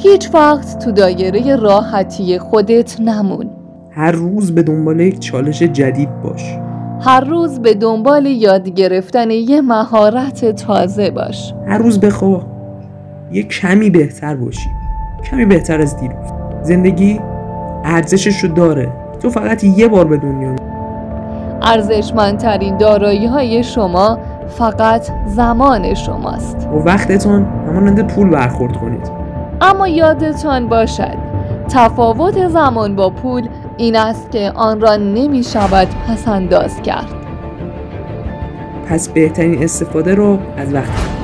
هیچ وقت تو دایره راحتی خودت نمون. هر روز به دنبال یک چالش جدید باش. هر روز به دنبال یاد گرفتن یه مهارت تازه باش. هر روز بخوا یه کمی بهتر باشی. کمی بهتر از دیروز. زندگی ارزشش رو داره. تو فقط یه بار به دنیا ارزشمندترین دارایی های شما فقط زمان شماست. و وقتتون همانند پول برخورد کنید. اما یادتان باشد تفاوت زمان با پول این است که آن را نمی شود پس انداز کرد. پس بهترین استفاده رو از وقت